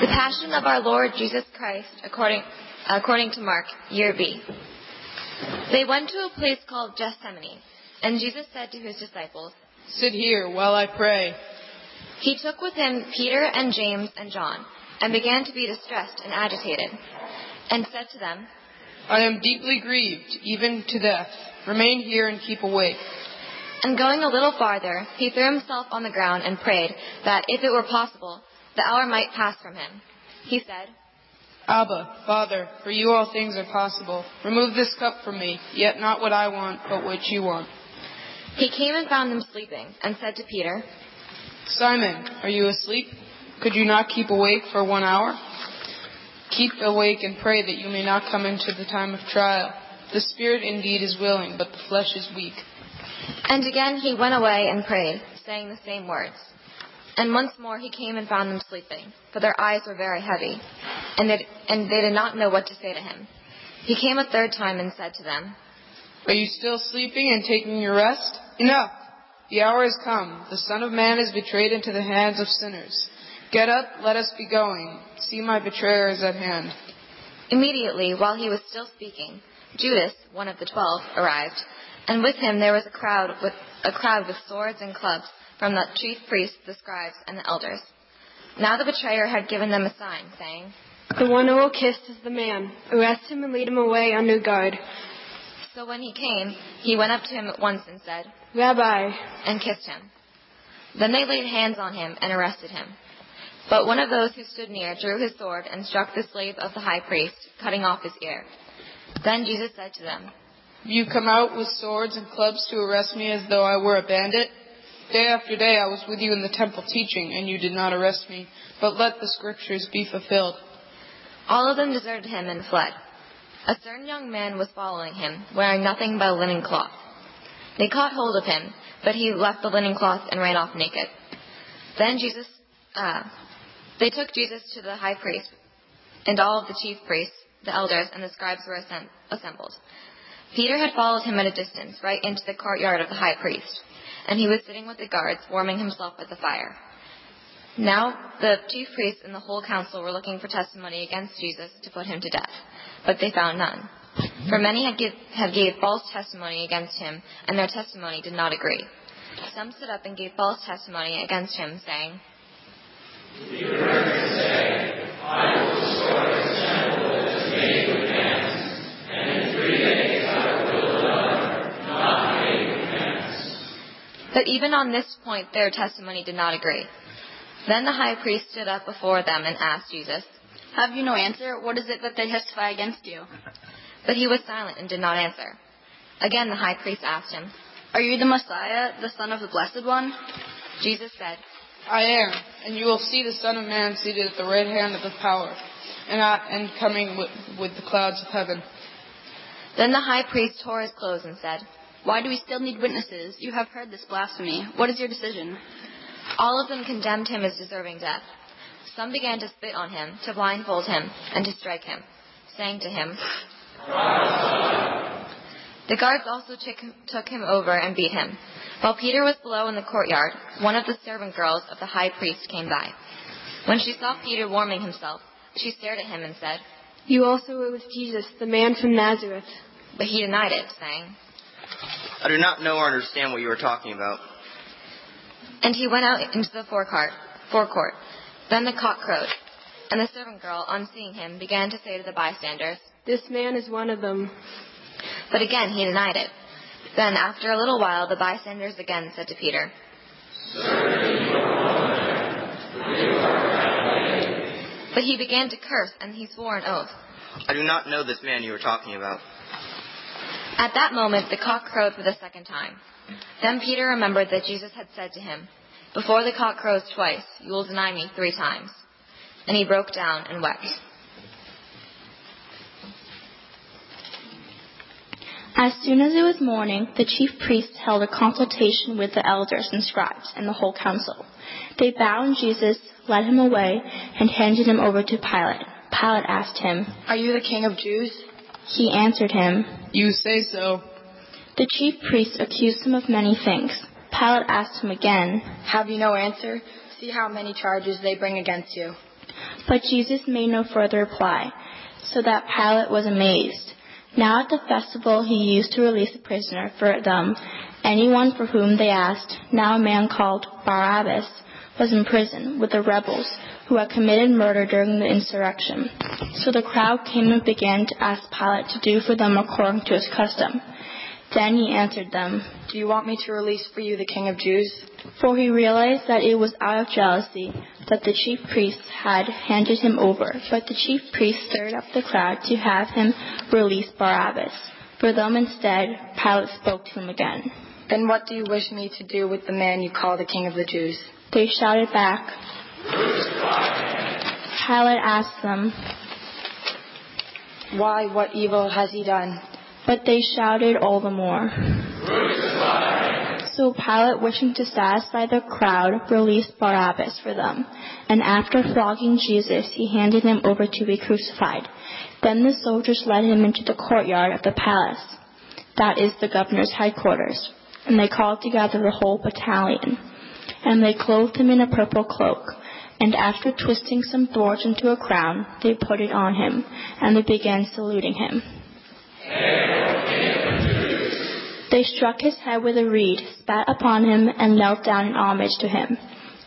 The Passion of our Lord Jesus Christ according, according to Mark, year B. They went to a place called Gethsemane, and Jesus said to his disciples, Sit here while I pray. He took with him Peter and James and John, and began to be distressed and agitated, and said to them, I am deeply grieved, even to death. Remain here and keep awake. And going a little farther, he threw himself on the ground and prayed that, if it were possible, the hour might pass from him. He said, Abba, Father, for you all things are possible. Remove this cup from me, yet not what I want, but what you want. He came and found them sleeping, and said to Peter, Simon, are you asleep? Could you not keep awake for one hour? Keep awake and pray that you may not come into the time of trial. The spirit indeed is willing, but the flesh is weak. And again he went away and prayed, saying the same words. And once more he came and found them sleeping, for their eyes were very heavy, and they, and they did not know what to say to him. He came a third time and said to them, Are you still sleeping and taking your rest? Enough! The hour has come. The Son of Man is betrayed into the hands of sinners. Get up, let us be going. See, my betrayer is at hand. Immediately, while he was still speaking, Judas, one of the twelve, arrived, and with him there was a crowd with a crowd with swords and clubs from the chief priests, the scribes, and the elders. Now the betrayer had given them a sign, saying, The one who will kiss is the man. Arrest him and lead him away under guard. So when he came, he went up to him at once and said, Rabbi, and kissed him. Then they laid hands on him and arrested him. But one of those who stood near drew his sword and struck the slave of the high priest, cutting off his ear. Then Jesus said to them, you come out with swords and clubs to arrest me as though I were a bandit? Day after day I was with you in the temple teaching, and you did not arrest me. But let the scriptures be fulfilled. All of them deserted him and fled. A certain young man was following him, wearing nothing but a linen cloth. They caught hold of him, but he left the linen cloth and ran off naked. Then Jesus, uh, they took Jesus to the high priest, and all of the chief priests, the elders, and the scribes were assembled. Peter had followed him at a distance, right into the courtyard of the high priest, and he was sitting with the guards, warming himself at the fire. Now the chief priests and the whole council were looking for testimony against Jesus to put him to death, but they found none. For many had, give, gave false testimony against him, and their testimony did not agree. Some stood up and gave false testimony against him, saying, But even on this point their testimony did not agree. Then the high priest stood up before them and asked Jesus, Have you no answer? What is it that they testify against you? but he was silent and did not answer. Again the high priest asked him. Are you the Messiah, the Son of the Blessed One? Jesus said, I am, and you will see the Son of Man seated at the right hand of the power, and, I, and coming with, with the clouds of heaven. Then the high priest tore his clothes and said, Why do we still need witnesses? You have heard this blasphemy. What is your decision? All of them condemned him as deserving death. Some began to spit on him, to blindfold him, and to strike him, saying to him, The guards also took him, took him over and beat him. While Peter was below in the courtyard, one of the servant girls of the high priest came by. When she saw Peter warming himself, she stared at him and said, you also were with Jesus, the man from Nazareth. But he denied it, saying, I do not know or understand what you are talking about. And he went out into the forecourt. forecourt. Then the cock crowed. And the servant girl, on seeing him, began to say to the bystanders, This man is one of them. But again he denied it. Then, after a little while, the bystanders again said to Peter, But he began to curse, and he swore an oath. I do not know this man you are talking about. At that moment, the cock crowed for the second time. Then Peter remembered that Jesus had said to him, Before the cock crows twice, you will deny me three times. And he broke down and wept. As soon as it was morning, the chief priests held a consultation with the elders and scribes and the whole council. They bound Jesus, led him away, and handed him over to Pilate. Pilate asked him, Are you the king of Jews? He answered him, You say so. The chief priests accused him of many things. Pilate asked him again, Have you no answer? See how many charges they bring against you. But Jesus made no further reply, so that Pilate was amazed. Now at the festival he used to release a prisoner for them, anyone for whom they asked. Now a man called Barabbas was in prison with the rebels who had committed murder during the insurrection. So the crowd came and began to ask Pilate to do for them according to his custom. Then he answered them, Do you want me to release for you the King of Jews? For he realized that it was out of jealousy that the chief priests had handed him over. But the chief priests stirred up the crowd to have him release Barabbas. For them instead, Pilate spoke to him again. Then what do you wish me to do with the man you call the King of the Jews? They shouted back. Pilate asked them, Why, what evil has he done? But they shouted all the more. So Pilate, wishing to satisfy the crowd, released Barabbas for them. And after flogging Jesus, he handed him over to be crucified. Then the soldiers led him into the courtyard of the palace. That is the governor's headquarters. And they called together the whole battalion. And they clothed him in a purple cloak. And after twisting some thorns into a crown, they put it on him. And they began saluting him. They struck his head with a reed, spat upon him, and knelt down in homage to him.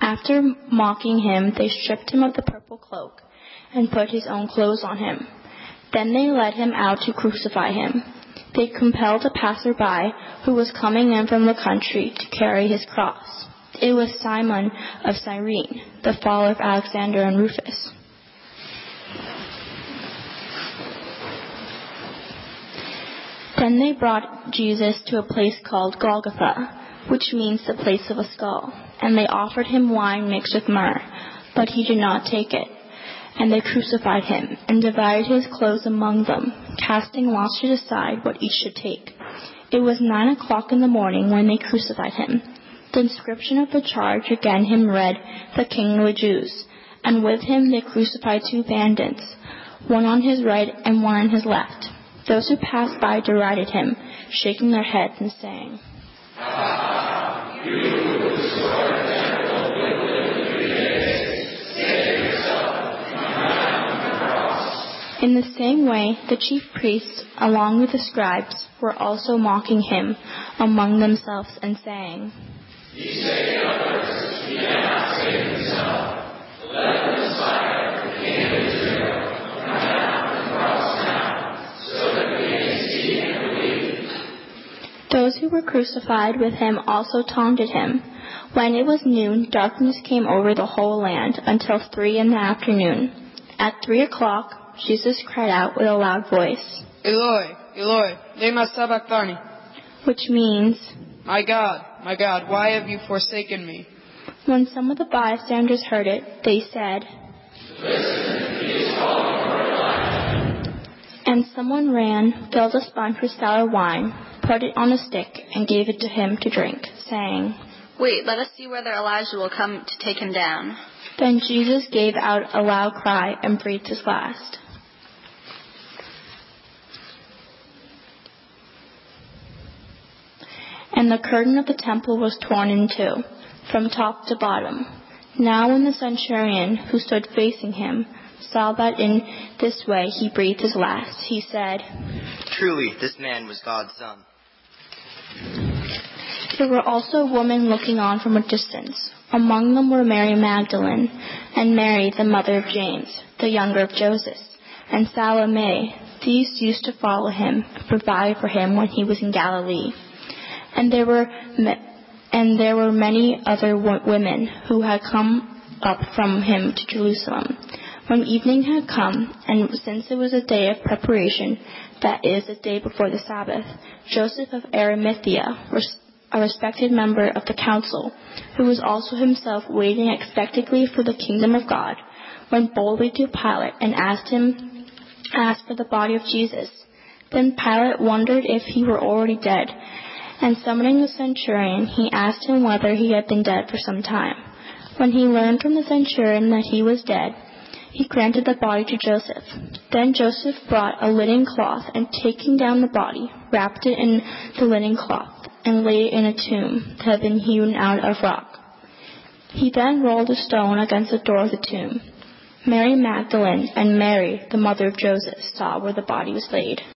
After mocking him, they stripped him of the purple cloak and put his own clothes on him. Then they led him out to crucify him. They compelled a passerby who was coming in from the country to carry his cross. It was Simon of Cyrene, the father of Alexander and Rufus. Then they brought Jesus to a place called Golgotha, which means the place of a skull, and they offered him wine mixed with myrrh, but he did not take it. And they crucified him, and divided his clothes among them, casting lots to decide what each should take. It was nine o'clock in the morning when they crucified him. The inscription of the charge again him read, The King of the Jews. And with him they crucified two bandits, one on his right and one on his left. Those who passed by derided him, shaking their heads and saying, In the same way, the chief priests, along with the scribes, were also mocking him among themselves and saying, Those who were crucified with him also taunted him. When it was noon, darkness came over the whole land until three in the afternoon. At three o'clock, Jesus cried out with a loud voice, Eloi, Eloi, lema sabachthani. which means, My God, my God, why have you forsaken me? when some of the bystanders heard it, they said, And someone ran, filled a sponge with sour wine, put it on a stick, and gave it to him to drink, saying, Wait, let us see whether Elijah will come to take him down. Then Jesus gave out a loud cry and breathed his last. And the curtain of the temple was torn in two, from top to bottom. Now when the centurion, who stood facing him, saw that in this way he breathed his last, he said, Truly, this man was God's son. There were also women looking on from a distance. Among them were Mary Magdalene, and Mary, the mother of James, the younger of Joseph, and Salome. These used to follow him and provide for him when he was in Galilee. And there were, and there were many other women who had come up from him to Jerusalem. When evening had come, and since it was a day of preparation, that is, the day before the Sabbath, Joseph of Arimathea, a respected member of the council, who was also himself waiting expectantly for the kingdom of God, went boldly to Pilate and asked him, asked for the body of Jesus. Then Pilate wondered if he were already dead, and summoning the centurion, he asked him whether he had been dead for some time. When he learned from the centurion that he was dead, he granted the body to Joseph. Then Joseph brought a linen cloth, and taking down the body, wrapped it in the linen cloth, and laid it in a tomb that had been hewn out of rock. He then rolled a stone against the door of the tomb. Mary Magdalene and Mary, the mother of Joseph, saw where the body was laid.